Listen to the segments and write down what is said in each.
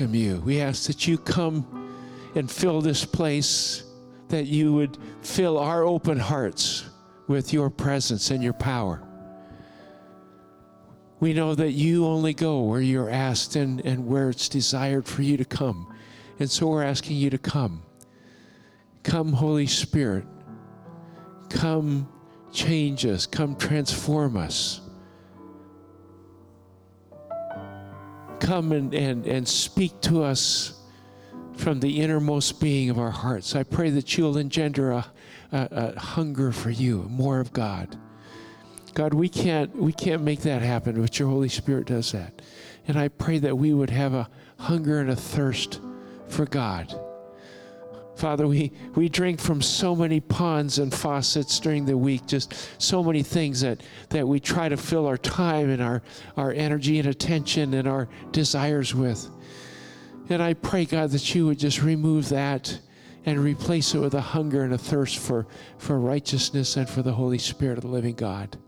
welcome you. We ask that you come and fill this place, that you would fill our open hearts with your presence and your power. We know that you only go where you're asked and, and where it's desired for you to come. And so we're asking you to come. Come, Holy Spirit. Come change us. Come transform us. Come and, and, and speak to us from the innermost being of our hearts. I pray that you'll engender a, a, a hunger for you, more of God. God, we can't we can't make that happen, but your Holy Spirit does that. And I pray that we would have a hunger and a thirst for God. Father, we, we drink from so many ponds and faucets during the week, just so many things that, that we try to fill our time and our, our energy and attention and our desires with. And I pray, God, that you would just remove that and replace it with a hunger and a thirst for, for righteousness and for the Holy Spirit of the living God.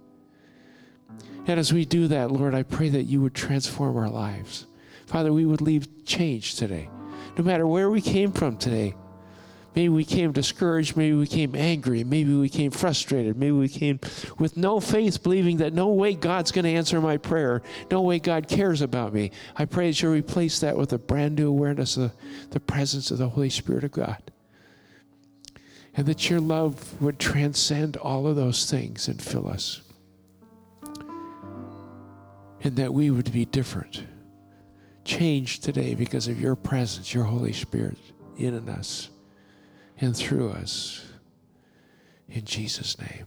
And as we do that, Lord, I pray that you would transform our lives. Father, we would leave changed today. No matter where we came from today, Maybe we came discouraged. Maybe we came angry. Maybe we came frustrated. Maybe we came with no faith, believing that no way God's going to answer my prayer. No way God cares about me. I pray that you replace that with a brand new awareness of the presence of the Holy Spirit of God. And that your love would transcend all of those things and fill us. And that we would be different. Changed today because of your presence, your Holy Spirit in us and through us. In Jesus' name.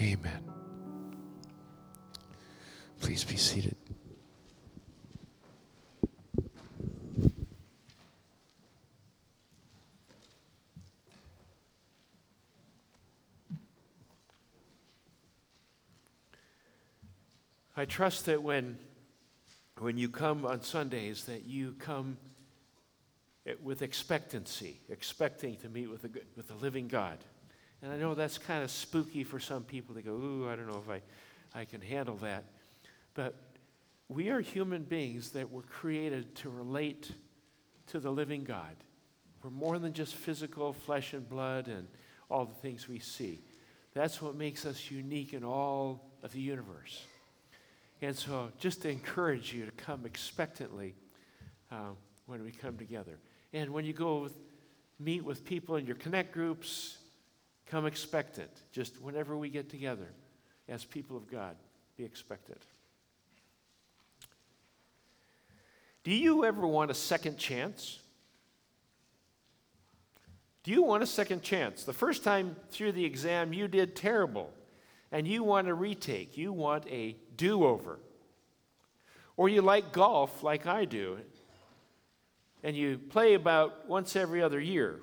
Amen. Please be seated. I trust that when, when you come on Sundays, that you come with expectancy, expecting to meet with the, with living God. And I know that's kind of spooky for some people. They go, ooh, I don't know if I, I can handle that. But we are human beings that were created to relate to the living God. We're more than just physical flesh and blood and all the things we see. That's what makes us unique in all of the universe. And so, just to encourage you to come expectantly uh, when we come together. And when you go with, meet with people in your connect groups, come expectant. Just whenever we get together as people of God, be expectant. Do you ever want a second chance? Do you want a second chance? The first time through the exam, you did terrible, and you want a retake. You want a do over. Or you like golf like I do, and you play about once every other year.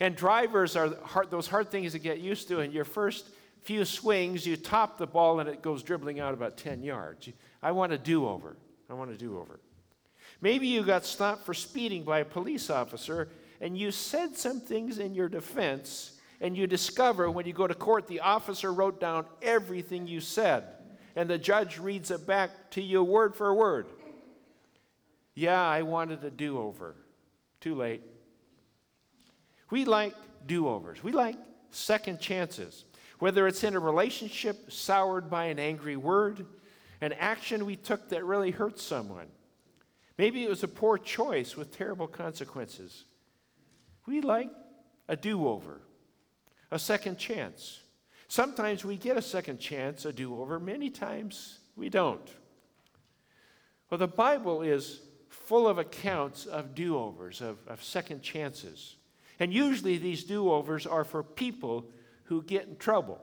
And drivers are hard, those hard things to get used to. In your first few swings, you top the ball and it goes dribbling out about 10 yards. I want a do over. I want a do over. Maybe you got stopped for speeding by a police officer and you said some things in your defense, and you discover when you go to court the officer wrote down everything you said, and the judge reads it back to you word for word. Yeah, I wanted a do over. Too late. We like do overs, we like second chances. Whether it's in a relationship soured by an angry word, an action we took that really hurt someone. Maybe it was a poor choice with terrible consequences. We like a do over, a second chance. Sometimes we get a second chance, a do over. Many times we don't. Well, the Bible is full of accounts of do overs, of, of second chances. And usually these do overs are for people who get in trouble.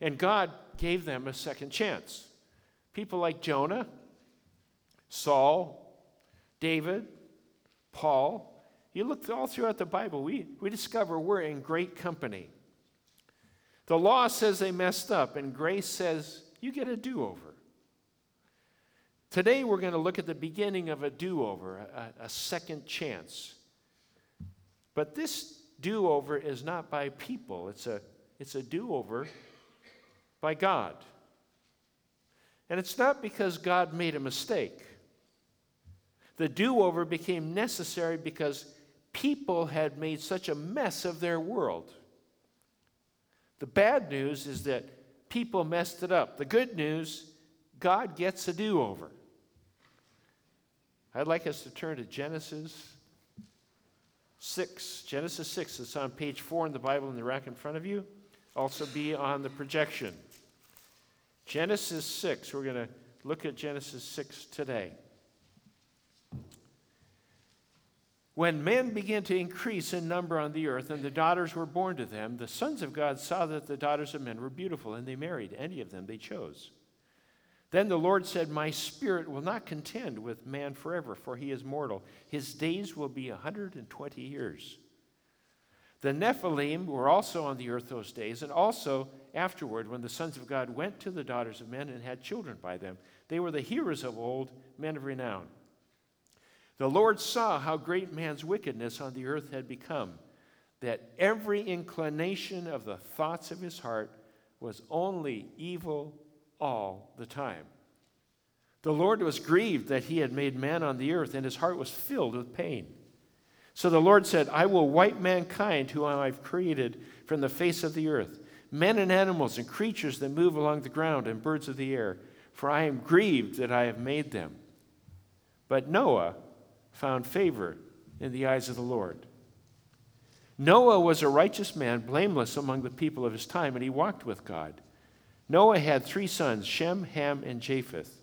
And God gave them a second chance. People like Jonah, Saul, David, Paul. You look all throughout the Bible, we, we discover we're in great company. The law says they messed up, and grace says you get a do over. Today, we're going to look at the beginning of a do over, a, a, second chance. But this do over is not by people, it's a, it's a do over by God. And it's not because God made a mistake. The do over became necessary because people had made such a mess of their world. The bad news is that people messed it up. The good news, God gets a do over. I'd like us to turn to Genesis 6. Genesis 6. It's on page 4 in the Bible in the rack in front of you. Also be on the projection. Genesis 6. We're going to look at Genesis 6 today. When men began to increase in number on the earth, and the daughters were born to them, the sons of God saw that the daughters of men were beautiful, and they married any of them they chose. Then the Lord said, My spirit will not contend with man forever, for he is mortal. His days will be a 120 years. The Nephilim were also on the earth those days, and also afterward, when the sons of God went to the daughters of men and had children by them. They were the heroes of old, men of renown. The Lord saw how great man's wickedness on the earth had become, that every inclination of the thoughts of his heart was only evil all the time. The Lord was grieved that he had made man on the earth, and his heart was filled with pain. So the Lord said, I will wipe mankind, whom I have created, from the face of the earth, men and animals and creatures that move along the ground and birds of the air, for I am grieved that I have made them. But Noah found favor in the eyes of the Lord. Noah was a righteous man, blameless among the people of his time, and he walked with God. Noah had three sons Shem, Ham, and Japheth.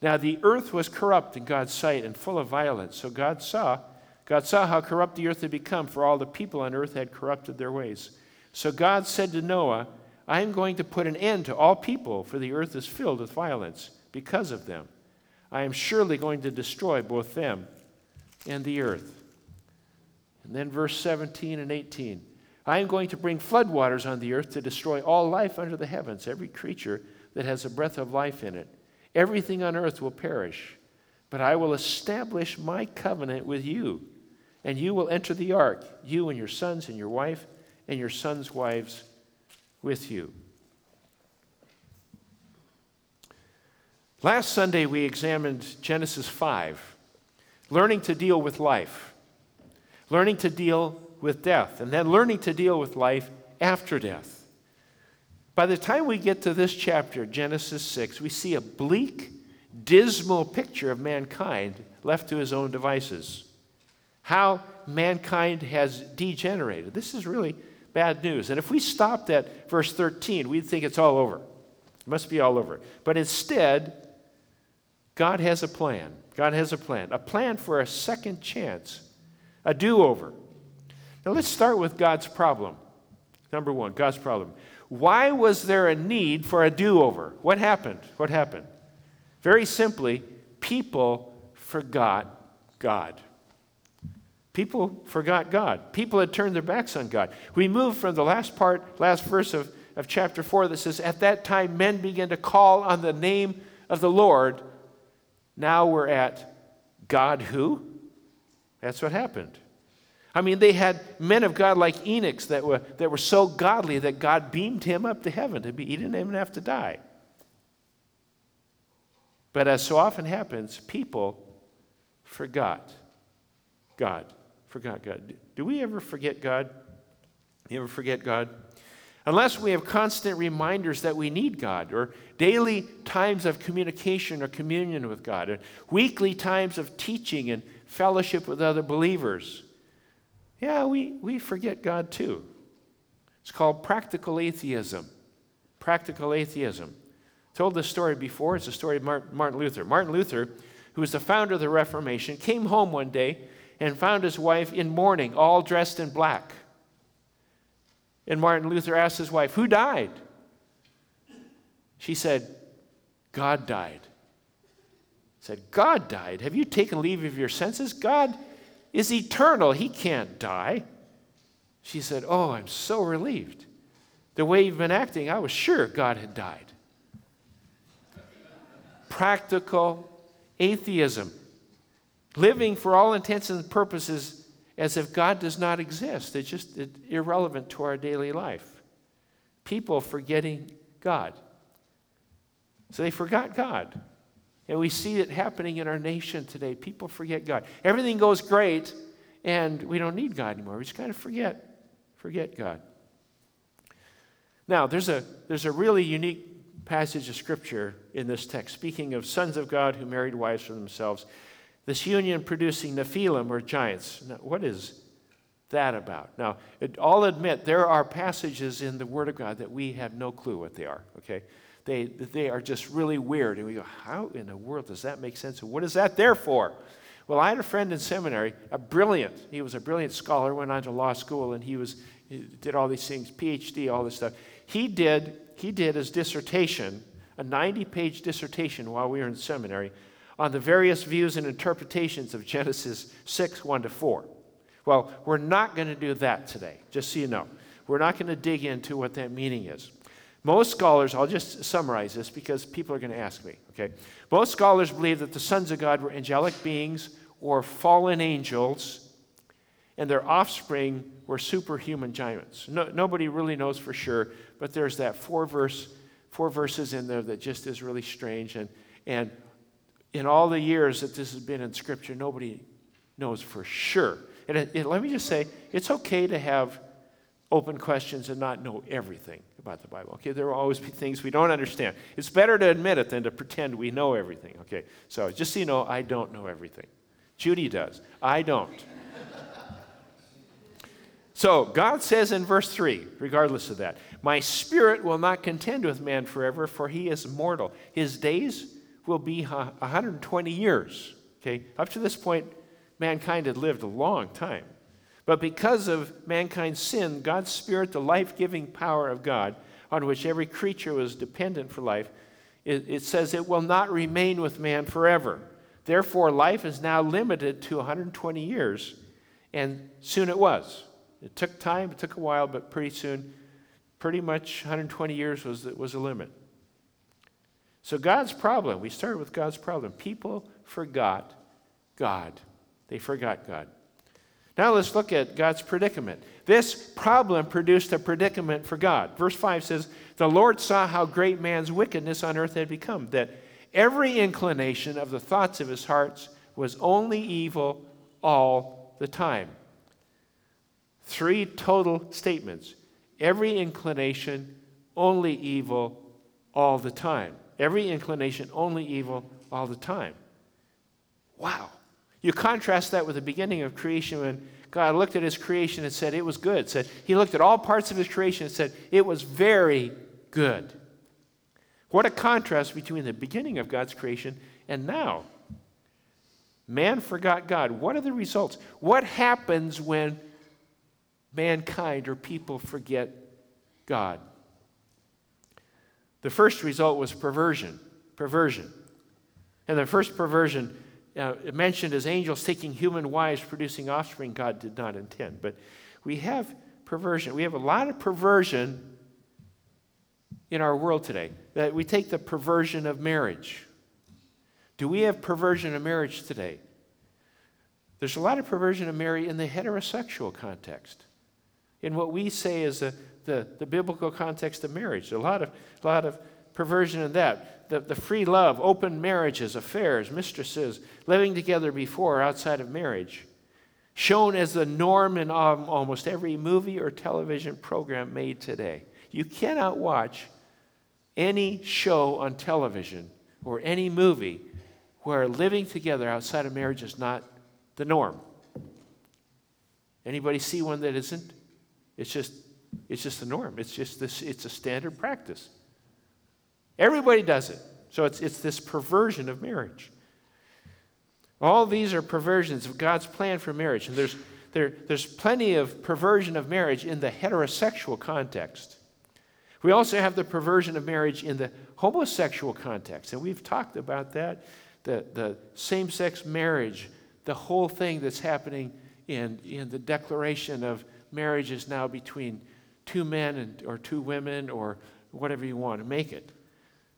Now the earth was corrupt in God's sight and full of violence. So God saw, God saw how corrupt the earth had become, for all the people on earth had corrupted their ways. So God said to Noah, I am going to put an end to all people, for the earth is filled with violence because of them. I am surely going to destroy both them and the earth. And then verse 17 and 18 I am going to bring floodwaters on the earth to destroy all life under the heavens, every creature that has a breath of life in it. Everything on earth will perish, but I will establish my covenant with you, and you will enter the ark, you and your sons and your wife, and your sons' wives with you. Last Sunday, we examined Genesis 5, learning to deal with life, learning to deal with death, and then learning to deal with life after death. By the time we get to this chapter, Genesis 6, we see a bleak, dismal picture of mankind left to his own devices. How mankind has degenerated. This is really bad news. And if we stopped at verse 13, we'd think it's all over. It must be all over. But instead, God has a plan. God has a plan. A plan for a second chance, a do over. Now let's start with God's problem. Number one, God's problem. Why was there a need for a do over? What happened? What happened? Very simply, people forgot God. People forgot God. People had turned their backs on God. We move from the last part, last verse of, of chapter 4 that says, At that time men began to call on the name of the Lord now we're at God who? That's what happened. I mean, they had men of God like Enoch that were, that were so godly that God beamed him up to heaven. To be, he didn't even have to die. But as so often happens, people forgot God. Forgot God. Do we ever forget God? You ever forget God? Unless we have constant reminders that we need God, or daily times of communication or communion with God, or weekly times of teaching and fellowship with other believers, yeah, we, we forget God too. It's called practical atheism. Practical atheism. Told this story before. It's the story of Martin Luther. Martin Luther, who was the founder of the Reformation, came home one day and found his wife in mourning, all dressed in black. And Martin Luther asked his wife, Who died? She said, God died. He said, God died? Have you taken leave of your senses? God is eternal. He can't die. She said, Oh, I'm so relieved. The way you've been acting, I was sure God had died. Practical atheism. Living for all intents and purposes as if God does not exist. It's just irrelevant to our daily life. People forgetting God. So they forgot God. And we see it happening in our nation today. People forget God. Everything goes great, and we don't need God anymore. We just kind of forget, forget God. Now, there's a, there's a really unique passage of Scripture in this text, speaking of sons of God who married wives for themselves. This union producing Nephilim or giants. Now, what is that about? Now, it, I'll admit there are passages in the Word of God that we have no clue what they are, okay? They, they are just really weird. And we go, how in the world does that make sense? And what is that there for? Well, I had a friend in seminary, a brilliant, he was a brilliant scholar, went on to law school, and he was he did all these things, PhD, all this stuff. He did, he did his dissertation, a 90-page dissertation while we were in seminary, on the various views and interpretations of Genesis 6, 1 to 4. Well, we're not going to do that today, just so you know. We're not going to dig into what that meaning is. Most scholars, I'll just summarize this because people are going to ask me, okay? Most scholars believe that the sons of God were angelic beings or fallen angels, and their offspring were superhuman giants. No, nobody really knows for sure, but there's that four verse, four verses in there that just is really strange. And, and in all the years that this has been in Scripture, nobody knows for sure. And it, it, let me just say, it's okay to have open questions and not know everything about the Bible. Okay, there will always be things we don't understand. It's better to admit it than to pretend we know everything. Okay, so just so you know, I don't know everything. Judy does. I don't. so God says in verse 3, regardless of that, My spirit will not contend with man forever, for he is mortal. His days will be 120 years. Okay, up to this point, mankind had lived a long time. But because of mankind's sin, God's Spirit, the life giving power of God, on which every creature was dependent for life, it, it, says it will not remain with man forever. Therefore, life is now limited to 120 years, and soon it was. It took time, it took a while, but pretty soon, pretty much 120 years was, was a limit. So, God's problem, we started with God's problem. People forgot God. They forgot God. Now let's look at God's predicament. This problem produced a predicament for God. Verse 5 says, The Lord saw how great man's wickedness on earth had become, that every inclination of the thoughts of his hearts was only evil all the time. Three total statements. Every inclination, only evil all the time. Every inclination, only evil all the time. Wow. You contrast that with the beginning of creation when God looked at his creation and said it was good. Said he looked at all parts of his creation and said it was very good. What a contrast between the beginning of God's creation and now. Man forgot God. What are the results? What happens when mankind or people forget God? The first result was perversion. Perversion. And the first perversion uh, mentioned as angels taking human wives, producing offspring, God did not intend. But we have perversion. We have a lot of perversion in our world today. That we take the perversion of marriage. Do we have perversion of marriage today? There's a lot of perversion of marriage in the heterosexual context. In what we say is the, the, the biblical context of marriage. A lot of, a lot of perversion in that. The, the free love, open marriages, affairs, mistresses, living together before or outside of marriage, shown as the norm in almost every movie or television program made today. You cannot watch any show on television or any movie where living together outside of marriage is not the norm. Anybody see one that isn't? It's just it's just the norm. It's just this it's a standard practice. Everybody does it. So it's, it's this perversion of marriage. All these are perversions of God's plan for marriage. And there's, there, there's plenty of perversion of marriage in the heterosexual context. We also have the perversion of marriage in the homosexual context. And we've talked about that the, the same sex marriage, the whole thing that's happening in, in the declaration of marriage is now between two men and, or two women or whatever you want to make it.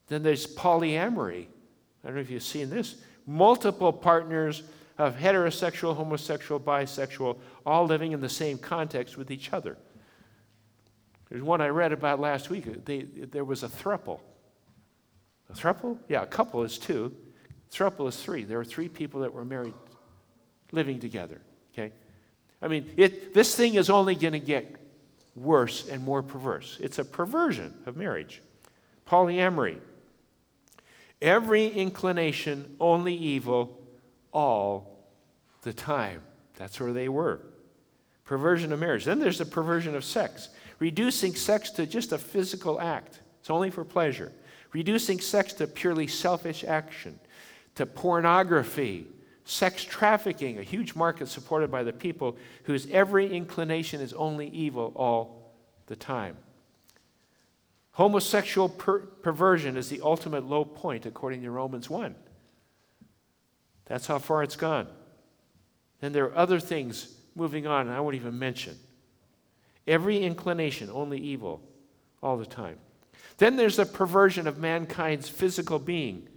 Then there's polyamory. I don't know if you've seen this. Multiple partners of heterosexual, homosexual, bisexual, all living in the same context with each other. There's one I read about last week. They, there was a thruple. A thruple? Yeah, a couple is two. Thruple is three. There were three people that were married living together. Okay? I mean, it, this thing is only going to get worse and more perverse. It's a perversion of marriage. Polyamory. Every inclination, only evil, all the time. That's where they were. Perversion of marriage. Then there's the perversion of sex, reducing sex to just a physical act. It's only for pleasure. Reducing sex to purely selfish action, to pornography, sex trafficking, a huge market supported by the people whose every inclination is only evil all the time. Homosexual per- perversion is the ultimate low point, according to Romans 1. That's how far it's gone. Then there are other things moving on, and I won't even mention. Every inclination, only evil, all the time. Then there's the perversion of mankind's physical being.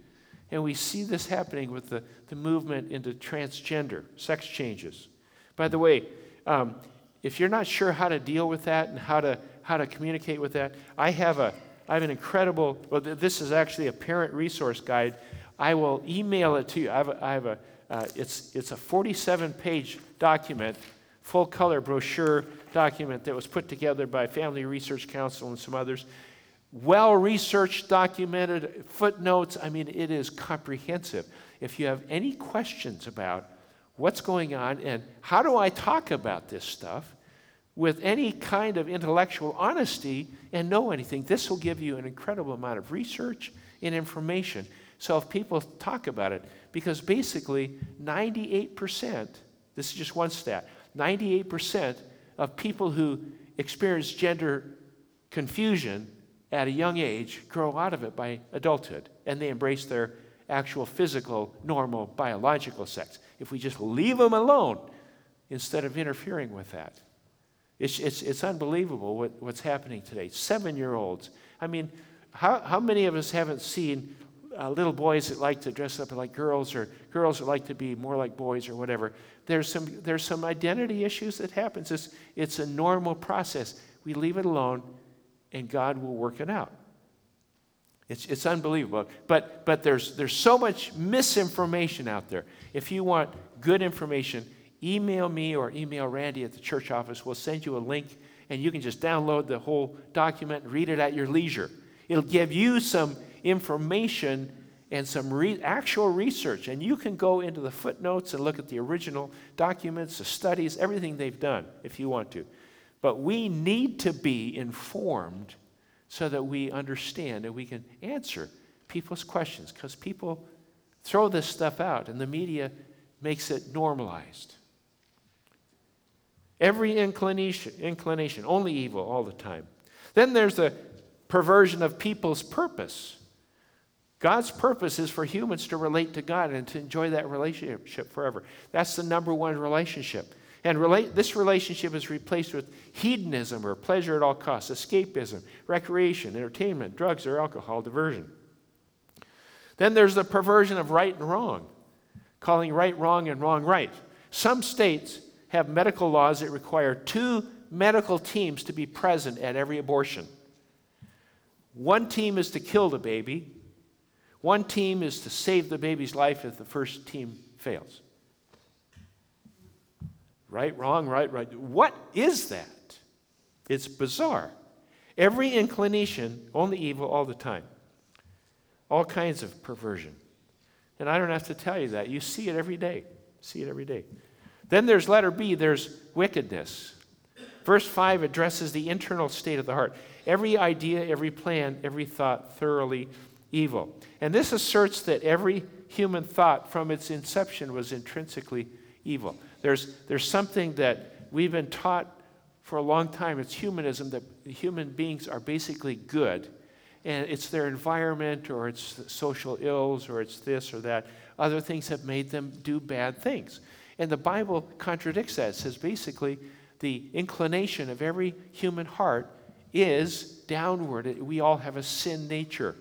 And we see this happening with the, the movement into transgender, sex changes. By the way, um, if you're not sure how to deal with that and how to, how to communicate with that, I have, a, I have an incredible, well, this is actually a parent resource guide. I will email it to you. I have a, I have a uh, it's, it's a 47 page document, full color brochure document that was put together by Family Research Council and some others well researched, documented, footnotes. I mean, it is comprehensive. If you have any questions about what's going on and how do I talk about this stuff with any kind of intellectual honesty and know anything, this will give you an incredible amount of research and information. So if people talk about it, because basically 98%, this is just one stat, 98% of people who experience gender confusion at a young age grow out of it by adulthood and they embrace their actual physical, normal, biological sex. If we just leave them alone instead of interfering with that. It's, it's, it's unbelievable what, what's happening today. Seven year olds. I mean, how, how many of us haven't seen uh, little boys that like to dress up like girls or girls that like to be more like boys or whatever? There's some, there's some identity issues that happens. It's, it's a normal process. We leave it alone and God will work it out. It's, it's unbelievable. But, but there's, there's so much misinformation out there. If you want good information, email me or email Randy at the church office. We'll send you a link, and you can just download the whole document and read it at your leisure. It'll give you some information and some re- actual research, and you can go into the footnotes and look at the original documents, the studies, everything they've done if you want to. But we need to be informed so that we understand and we can answer people's questions because people throw this stuff out and the media makes it normalized. Every inclination, inclination, only evil all the time. Then there's the perversion of people's purpose. God's purpose is for humans to relate to God and to enjoy that relationship forever. That's the number one relationship. And relate, this relationship is replaced with hedonism or pleasure at all costs, escapism, recreation, entertainment, drugs or alcohol, diversion. Then there's the perversion of right and wrong, calling right wrong and wrong right. Some states have medical laws that require two medical teams to be present at every abortion. One team is to kill the baby, one team is to save the baby's life if the first team fails. Right, wrong, right, right. What is that? It's bizarre. Every inclination, only evil all the time. All kinds of perversion. And I don't have to tell you that. You see it every day. See it every day. Then there's letter B, there's wickedness. Verse 5 addresses the internal state of the heart. Every idea, every plan, every thought thoroughly evil. And this asserts that every human thought from its inception was intrinsically evil. There's, there's something that we've been taught for a long time. It's humanism that human beings are basically good. And it's their environment or it's social ills or it's this or that. Other things have made them do bad things. And the Bible contradicts that. It says basically the inclination of every human heart is downward. We all have a sin nature.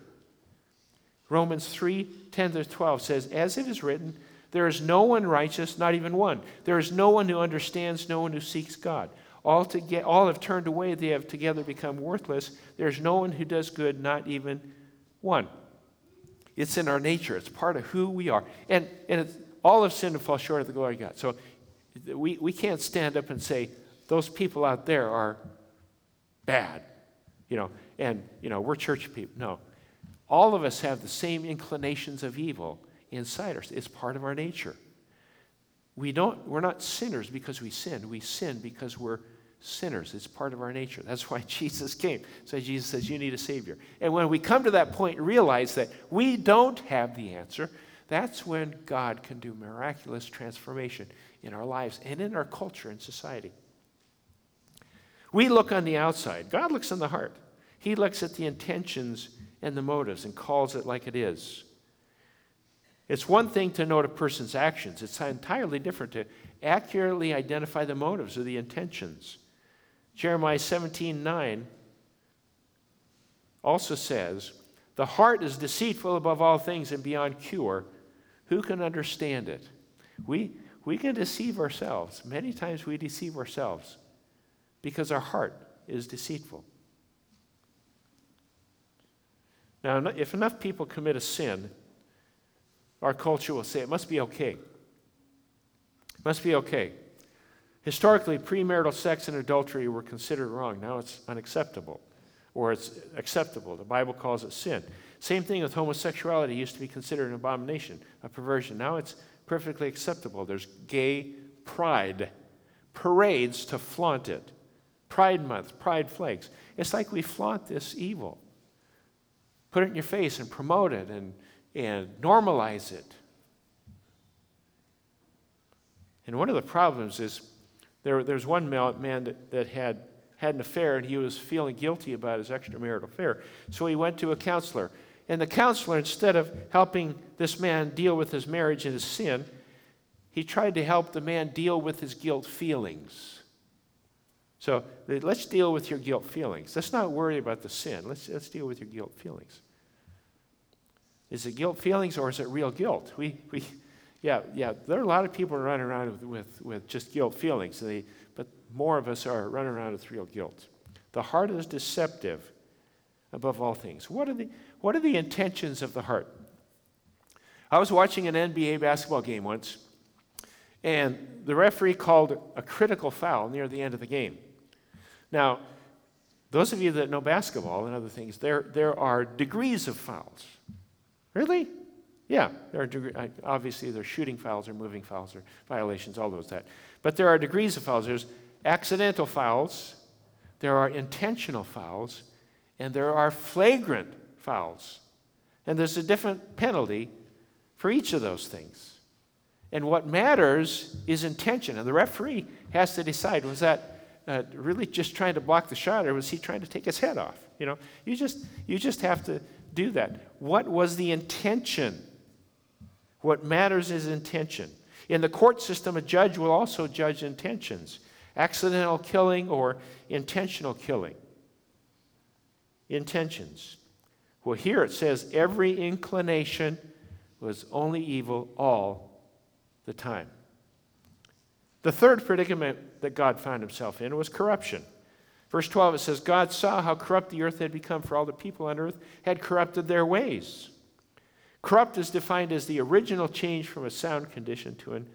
Romans 3 10 to 12 says, As it is written, there is no one righteous, not even one. There is no one who understands, no one who seeks God. All, to get, all have turned away, they have together become worthless. There is no one who does good, not even one. It's in our nature. It's part of who we are. And, and all of sin and fall short of the glory of God. So we, we can't stand up and say, those people out there are bad, you know, and, you know, we're church people. No. All of us have the same inclinations of evil inside us. It's part of our nature. We don't, we're not sinners because we sin. We sin because we're sinners. It's part of our nature. That's why Jesus came. So Jesus says, You need a Savior. And when we come to that point and realize that we don't have the answer, that's when God can do miraculous transformation in our lives and in our culture and society. We look on the outside, God looks on the heart. He looks at the intentions and the motives and calls it like it is. It's one thing to note a person's actions, it's entirely different to accurately identify the motives or the intentions. Jeremiah 17 9 also says, The heart is deceitful above all things and beyond cure. Who can understand it? We, we can deceive ourselves. Many times we deceive ourselves because our heart is deceitful. Now, if enough people commit a sin, our culture will say it must be okay. It must be okay. Historically, premarital sex and adultery were considered wrong. Now it's unacceptable, or it's acceptable. The Bible calls it sin. Same thing with homosexuality. It used to be considered an abomination, a perversion. Now it's perfectly acceptable. There's gay pride, parades to flaunt it. Pride Month, Pride flags. It's like we flaunt this evil. Put it in your face and promote it and, and normalize it. And one of the problems is there, there's one man that, that had, had an affair and he was feeling guilty about his extramarital affair. So he went to a counselor. And the counselor, instead of helping this man deal with his marriage and his sin, he tried to help the man deal with his guilt feelings. So let's deal with your guilt feelings. Let's not worry about the sin. Let's, let's deal with your guilt feelings. Is it guilt feelings or is it real guilt? We, we, yeah, yeah, there are a lot of people running around with, with, with just guilt feelings, they, but more of us are running around with real guilt. The heart is deceptive above all things. What are the, what are the intentions of the heart? I was watching an NBA basketball game once, and the referee called a critical foul near the end of the game. Now, those of you that know basketball and other things, there, there are degrees of fouls. Really? Yeah, there are degree, obviously there's shooting fouls or moving fouls or violations, all those that. But there are degrees of fouls. There's accidental fouls, there are intentional fouls, and there are flagrant fouls. And there's a different penalty for each of those things. And what matters is intention. And the referee has to decide was that uh, really just trying to block the shot, or was he trying to take his head off? You know, you just you just have to do that. What was the intention? What matters is intention. In the court system, a judge will also judge intentions accidental killing or intentional killing. Intentions. Well, here it says every inclination was only evil all the time. The third predicament that God found himself in was corruption. Verse 12, it says, God saw how corrupt the earth had become, for all the people on earth had corrupted their ways. Corrupt is defined as the original change from a sound condition to an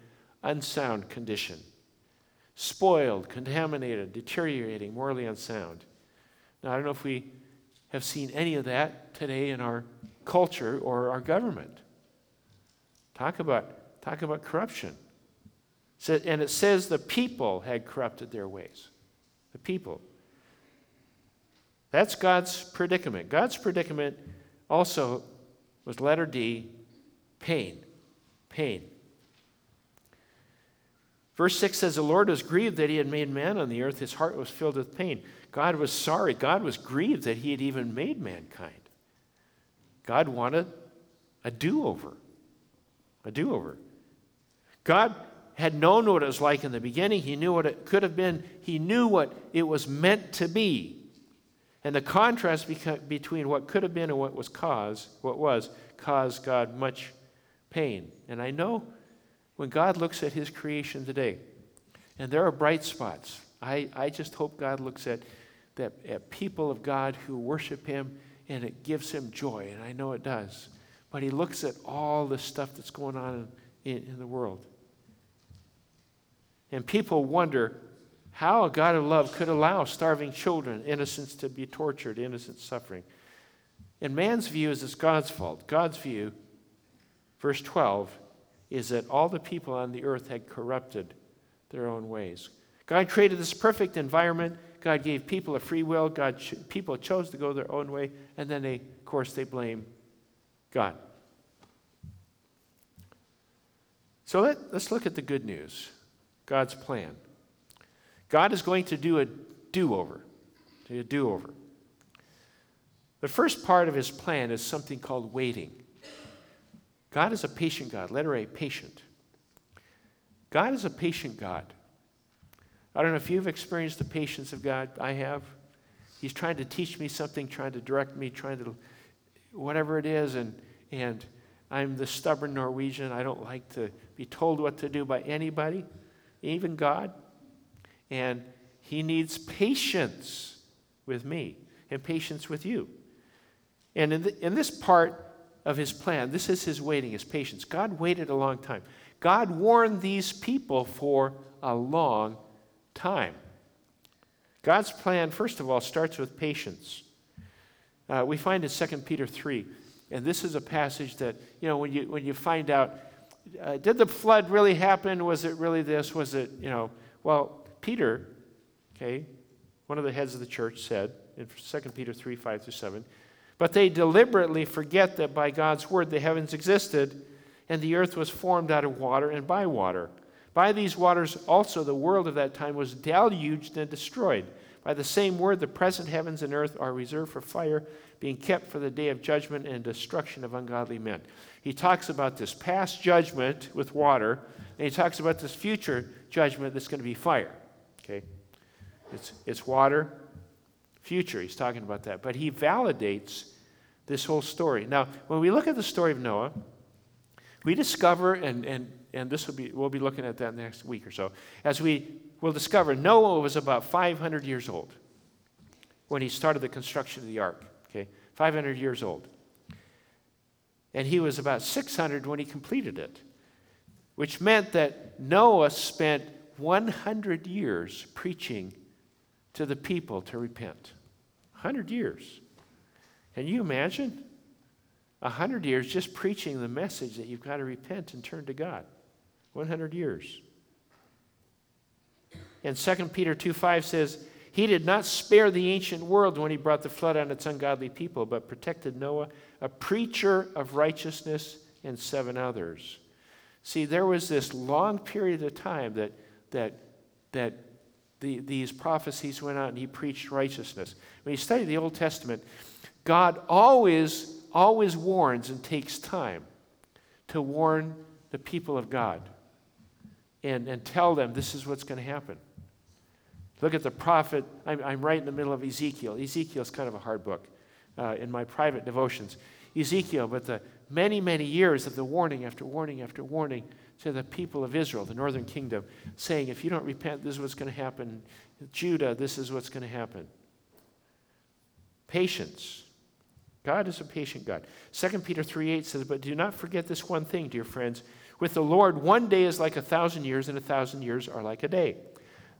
unsound condition. Spoiled, contaminated, deteriorating, morally unsound. Now, I don't know if we have seen any of that today in our culture or our government. Talk about, talk about corruption. And it says the people had corrupted their ways. The people. That's God's predicament. God's predicament also was letter D pain. Pain. Verse 6 says, The Lord was grieved that he had made man on the earth. His heart was filled with pain. God was sorry. God was grieved that he had even made mankind. God wanted a do over. A do over. God had known what it was like in the beginning. He knew what it could have been. He knew what it was meant to be. And the contrast between what could have been and what was caused, what was, caused God much pain. And I know when God looks at his creation today, and there are bright spots, I, I just hope God looks at, that, at people of God who worship him and it gives him joy, and I know it does. but he looks at all the stuff that's going on in, in, in the world. And people wonder how a God of love could allow starving children, innocents, to be tortured, innocents suffering. And man's view, is it's God's fault. God's view, verse 12, is that all the people on the earth had corrupted their own ways. God created this perfect environment. God gave people a free will. God people chose to go their own way, and then they, of course, they blame God. So let, us look at the good news God's plan. God is going to do a do over, a do over. The first part of his plan is something called waiting. God is a patient God. Letter A, patient. God is a patient God. I don't know if you've experienced the patience of God. I have. He's trying to teach me something, trying to direct me, trying to whatever it is, and and I'm the stubborn Norwegian. I don't like to be told what to do by anybody, even God. And He needs patience with me and patience with you. And in, the, in this part of His plan, this is His waiting, His patience. God waited a long time. God warned these people for a long time. God's plan, first of all, starts with patience. Uh, we find in 2 Peter 3 and this is a passage that, you know, when you, when you find out, uh, did the flood really happen? Was it really this? Was it, you know, well, Peter, okay, one of the heads of the church said in 2 Peter 3 5 through 7, but they deliberately forget that by God's word the heavens existed and the earth was formed out of water and by water. By these waters also the world of that time was deluged and destroyed. By the same word, the present heavens and earth are reserved for fire being kept for the day of judgment and destruction of ungodly men. He talks about this past judgment with water, and he talks about this future judgment that's going to be fire. Okay? It's, it's water, future. He's talking about that. But he validates this whole story. Now, when we look at the story of Noah, we discover, and, and, and this will be, we'll be looking at that next week or so, as we will discover Noah was about 500 years old when he started the construction of the ark okay, 500 years old. And he was about 600 when he completed it, which meant that Noah spent 100 years preaching to the people to repent. 100 years. Can you imagine? 100 years just preaching the message that you've got to repent and turn to God. 100 years. And 2 Peter 2 5 says, he did not spare the ancient world when he brought the flood on its ungodly people, but protected Noah, a preacher of righteousness, and seven others. See, there was this long period of time that, that, that the, these prophecies went out and he preached righteousness. When you study the Old Testament, God always, always warns and takes time to warn the people of God and, and tell them this is what's going to happen. Look at the prophet. I'm, I'm right in the middle of Ezekiel. Ezekiel is kind of a hard book uh, in my private devotions. Ezekiel, but the many, many years of the warning after warning after warning to the people of Israel, the northern kingdom, saying, if you don't repent, this is what's going to happen. Judah, this is what's going to happen. Patience. God is a patient God. 2 Peter 3 8 says, But do not forget this one thing, dear friends. With the Lord, one day is like a thousand years, and a thousand years are like a day.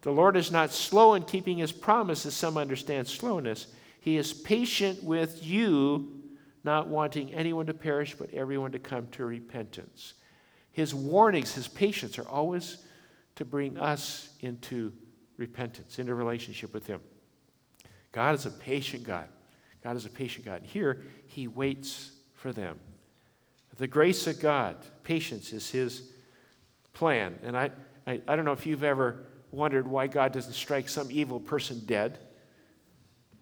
The Lord is not slow in keeping his promise, as some understand slowness. He is patient with you, not wanting anyone to perish, but everyone to come to repentance. His warnings, his patience are always to bring us into repentance, into relationship with him. God is a patient God. God is a patient God. Here, he waits for them. The grace of God, patience is his plan. And I, I, I don't know if you've ever wondered why God doesn't strike some evil person dead.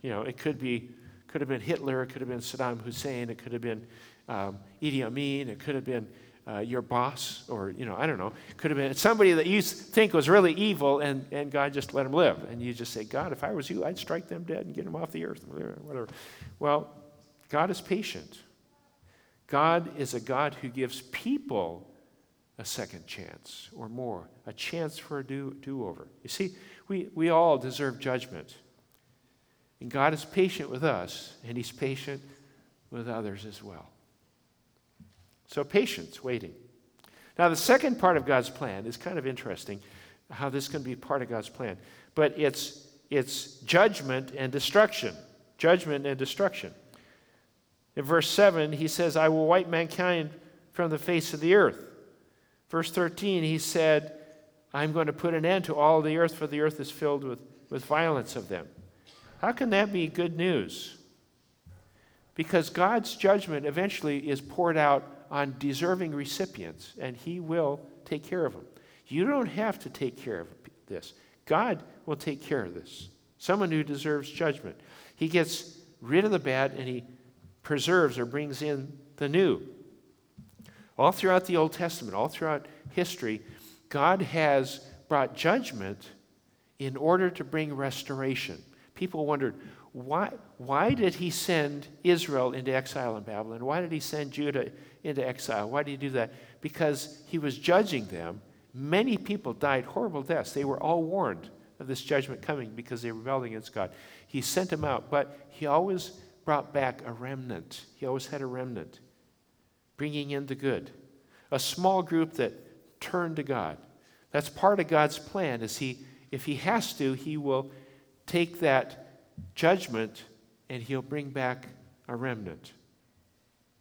You know, it could be could have been Hitler, it could have been Saddam Hussein, it could have been um, Idi Amin, it could have been uh, your boss, or you know, I don't know, it could have been somebody that you think was really evil, and, and God just let him live, and you just say, God, if I was you, I'd strike them dead and get them off the earth, whatever. Well, God is patient. God is a God who gives people a second chance or more, a chance for a do, do-over. You see, we, we all deserve judgment. And God is patient with us, and He's patient with others as well. So, patience, waiting. Now, the second part of God's plan is kind of interesting how this can be part of God's plan, but it's, it's judgment and destruction. Judgment and destruction. In verse 7, he says, I will wipe mankind from the face of the earth. Verse 13, he said, I'm going to put an end to all the earth, for the earth is filled with, with violence of them. How can that be good news? Because God's judgment eventually is poured out on deserving recipients, and He will take care of them. You don't have to take care of this. God will take care of this. Someone who deserves judgment. He gets rid of the bad and He preserves or brings in the new. All throughout the Old Testament, all throughout history, God has brought judgment in order to bring restoration. People wondered, why, why did he send Israel into exile in Babylon? Why did he send Judah into exile? Why did he do that? Because he was judging them. Many people died horrible deaths. They were all warned of this judgment coming because they rebelled against God. He sent them out, but he always brought back a remnant. He always had a remnant, bringing in the good. A small group that turned to God. That's part of God's plan. Is he, if he has to, he will take that judgment and he'll bring back a remnant.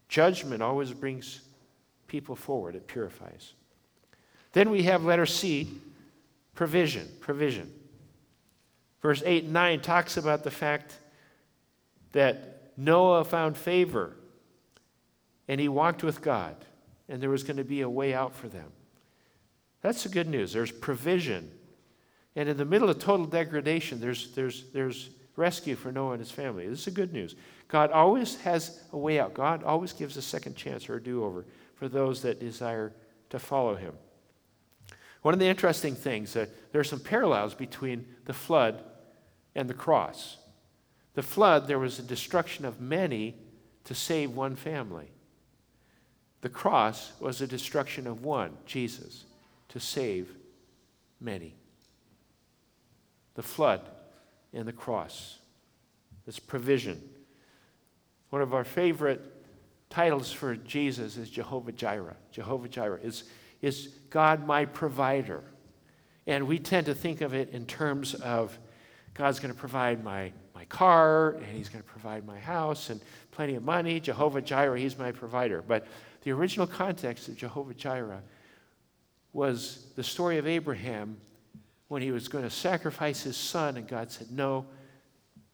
Judgment always brings people forward, it purifies. Then we have letter C, provision. Provision. Verse 8 and 9 talks about the fact that Noah found favor and he walked with God, and there was going to be a way out for them. That's the good news. There's provision. And in the middle of total degradation, there's, there's, there's rescue for Noah and his family. This is the good news. God always has a way out. God always gives a second chance or a do over for those that desire to follow him. One of the interesting things, uh, there are some parallels between the flood and the cross. The flood, there was a destruction of many to save one family. The cross was a destruction of one, Jesus, to save many. The flood and the cross. This provision. One of our favorite titles for Jesus is Jehovah Jireh. Jehovah Jireh is, is God my provider. And we tend to think of it in terms of God's going to provide my, my car, and He's going to provide my house, and plenty of money. Jehovah Jireh, He's my provider. But the original context of Jehovah Jireh was the story of Abraham when he was going to sacrifice his son, and God said, No,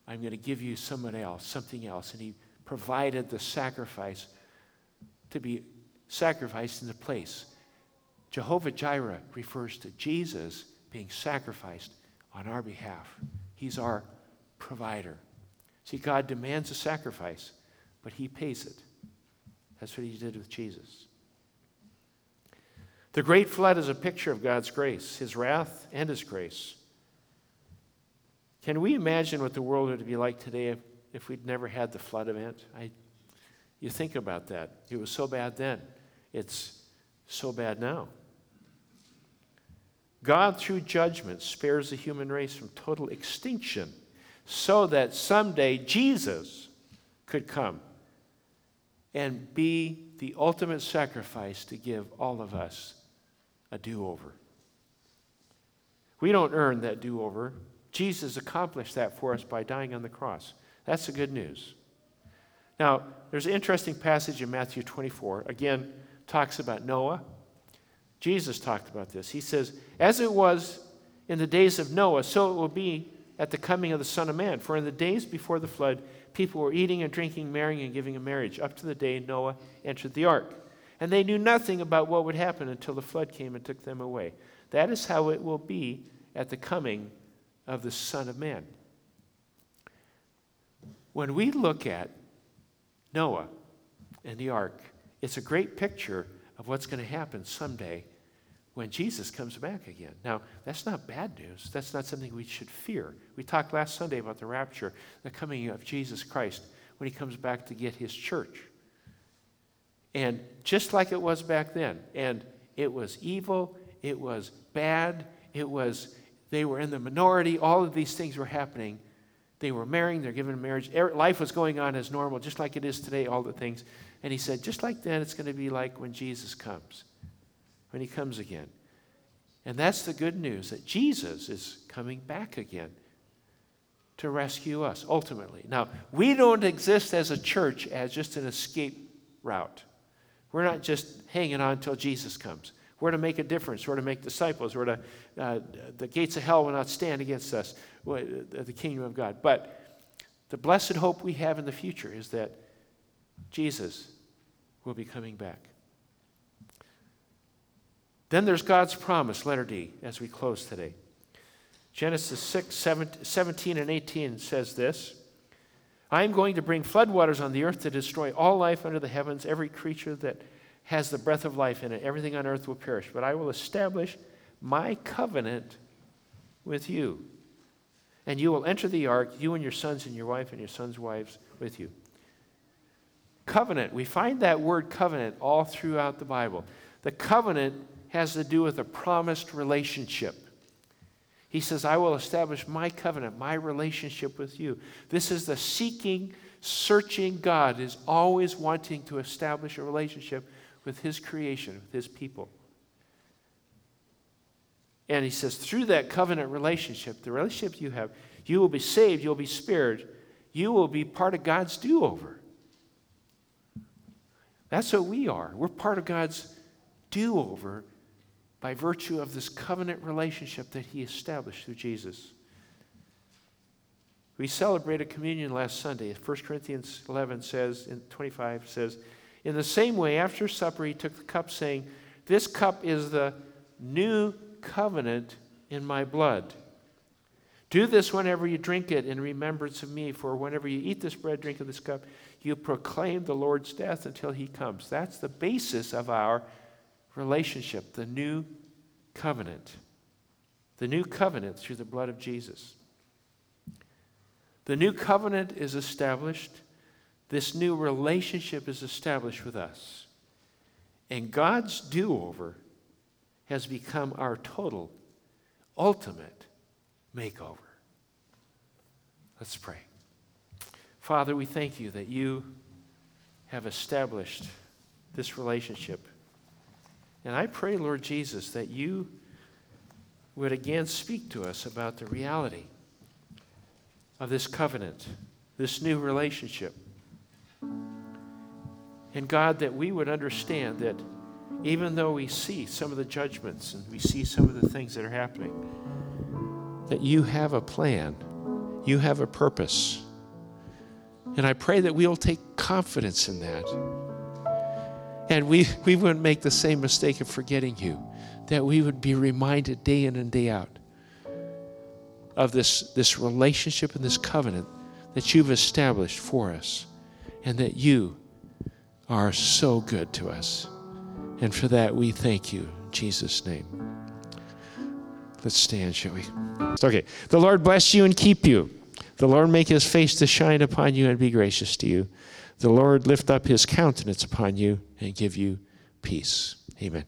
I'm going to give you someone else, something else. And he provided the sacrifice to be sacrificed in the place. Jehovah Jireh refers to Jesus being sacrificed on our behalf. He's our provider. See, God demands a sacrifice, but He pays it. That's what He did with Jesus. The great flood is a picture of God's grace, His wrath and His grace. Can we imagine what the world would be like today if, if we'd never had the flood event? I, you think about that. It was so bad then, it's so bad now. God, through judgment, spares the human race from total extinction so that someday Jesus could come and be the ultimate sacrifice to give all of us a do over. We don't earn that do over. Jesus accomplished that for us by dying on the cross. That's the good news. Now, there's an interesting passage in Matthew 24. Again, talks about Noah. Jesus talked about this. He says, As it was in the days of Noah, so it will be at the coming of the Son of Man. For in the days before the flood, people were eating and drinking, marrying and giving in marriage, up to the day Noah entered the ark. And they knew nothing about what would happen until the flood came and took them away. That is how it will be at the coming of the Son of Man. When we look at Noah and the ark, it's a great picture of what's going to happen someday when Jesus comes back again. Now, that's not bad news. That's not something we should fear. We talked last Sunday about the rapture, the coming of Jesus Christ when he comes back to get his church. And just like it was back then, and it was evil, it was bad, it was, they were in the minority, all of these things were happening. They were marrying, they're given marriage. Life was going on as normal, just like it is today, all the things. And he said, just like then, it's going to be like when Jesus comes, when he comes again. And that's the good news that Jesus is coming back again to rescue us ultimately. Now, we don't exist as a church as just an escape route. We're not just hanging on until Jesus comes. We're to make a difference. We're to make disciples. We're to, uh, the gates of hell will not stand against us, Uh, the kingdom of God. But the blessed hope we have in the future is that Jesus will be coming back. Then there's God's promise, letter D, as we close today. Genesis 6, 17 and 18 says this I am going to bring floodwaters on the earth to destroy all life under the heavens, every creature that has the breath of life in it. Everything on earth will perish. But I will establish my covenant with you. And you will enter the ark, you and your sons and your wife and your sons' wives with you. Covenant. We find that word covenant all throughout the Bible. The covenant has to do with a promised relationship. He says, I will establish my covenant, my relationship with you. This is the seeking, searching God is always wanting to establish a relationship with his creation, with his people. And he says, through that covenant relationship, the relationship you have, you will be saved, you'll be spared, you will be part of God's do over. That's what we are. We're part of God's do over by virtue of this covenant relationship that he established through Jesus. We celebrated communion last Sunday. 1 Corinthians 11 says, in 25 says, In the same way, after supper, he took the cup, saying, This cup is the new covenant in my blood. Do this whenever you drink it in remembrance of me, for whenever you eat this bread, drink of this cup, you proclaim the Lord's death until he comes. That's the basis of our relationship, the new covenant. The new covenant through the blood of Jesus. The new covenant is established. This new relationship is established with us. And God's do over has become our total, ultimate makeover. Let's pray. Father, we thank you that you have established this relationship and I pray, Lord Jesus, that you would again speak to us about the reality of this covenant, this new relationship. And God, that we would understand that even though we see some of the judgments and we see some of the things that are happening, that you have a plan, you have a purpose. And I pray that we'll take confidence in that and we, we wouldn't make the same mistake of forgetting you, that we would be reminded day in and day out of this, this relationship and this covenant that you've established for us, and that you are so good to us. And for that, we thank you in Jesus' name. Let's stand, shall we? Okay. The Lord bless you and keep you. The Lord make his face to shine upon you and be gracious to you the Lord lift up his countenance upon you and give you peace. Amen.